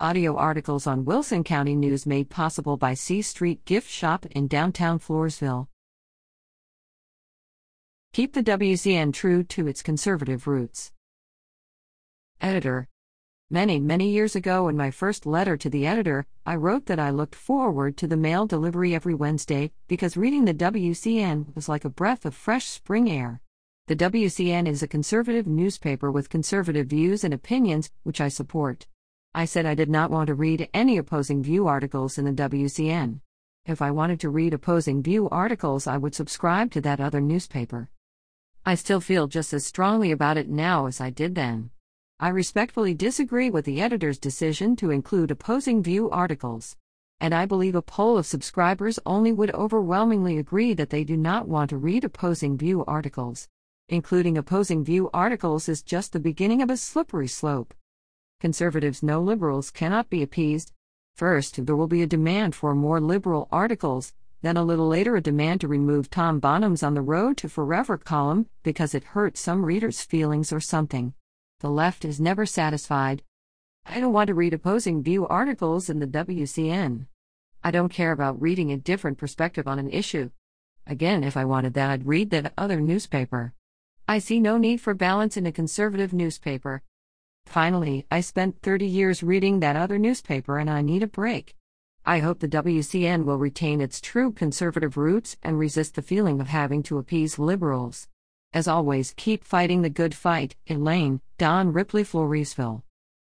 Audio articles on Wilson County News made possible by C Street Gift Shop in downtown Floresville. Keep the WCN true to its conservative roots. Editor Many, many years ago, in my first letter to the editor, I wrote that I looked forward to the mail delivery every Wednesday because reading the WCN was like a breath of fresh spring air. The WCN is a conservative newspaper with conservative views and opinions, which I support. I said I did not want to read any opposing view articles in the WCN. If I wanted to read opposing view articles, I would subscribe to that other newspaper. I still feel just as strongly about it now as I did then. I respectfully disagree with the editor's decision to include opposing view articles. And I believe a poll of subscribers only would overwhelmingly agree that they do not want to read opposing view articles. Including opposing view articles is just the beginning of a slippery slope. Conservatives know liberals cannot be appeased. First, there will be a demand for more liberal articles, then a little later, a demand to remove Tom Bonham's On the Road to Forever column because it hurt some readers' feelings or something. The left is never satisfied. I don't want to read opposing view articles in the WCN. I don't care about reading a different perspective on an issue. Again, if I wanted that, I'd read that other newspaper. I see no need for balance in a conservative newspaper. Finally, I spent 30 years reading that other newspaper and I need a break. I hope the WCN will retain its true conservative roots and resist the feeling of having to appease liberals. As always, keep fighting the good fight, Elaine, Don Ripley, Floresville.